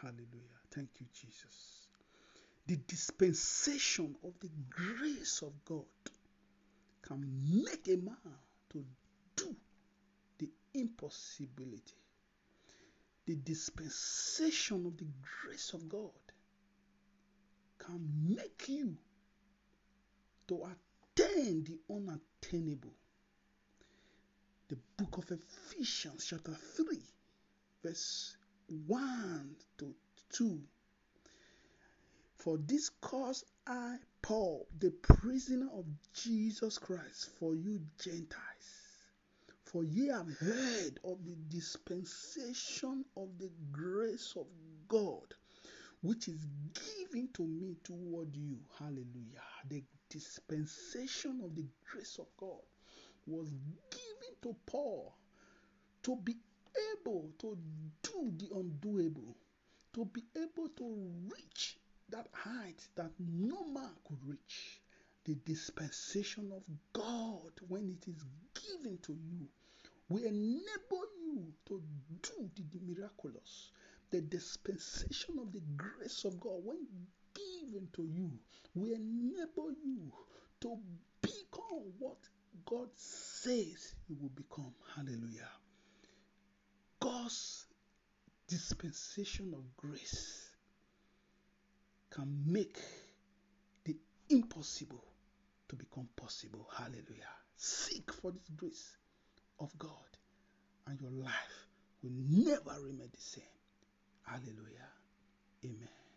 Hallelujah. Thank you, Jesus. The dispensation of the grace of God can make a man to do the impossibility. The dispensation of the grace of God can make you to attain the unattainable. The book of Ephesians, chapter 3, verse 1 to 2. For this cause I, Paul, the prisoner of Jesus Christ, for you Gentiles, for ye have heard of the dispensation of the grace of God, which is given to me toward you. Hallelujah. The dispensation of the grace of God was given to Paul to be able to do the undoable, to be able to reach that height that no man could reach. The dispensation of God, when it is given to you, will enable you to do the miraculous. The dispensation of the grace of God, when given to you, will enable you to become what God says you will become. Hallelujah. God's dispensation of grace can make the impossible to become possible. Hallelujah. Seek for this grace of God, and your life will never remain the same. Hallelujah. Amen.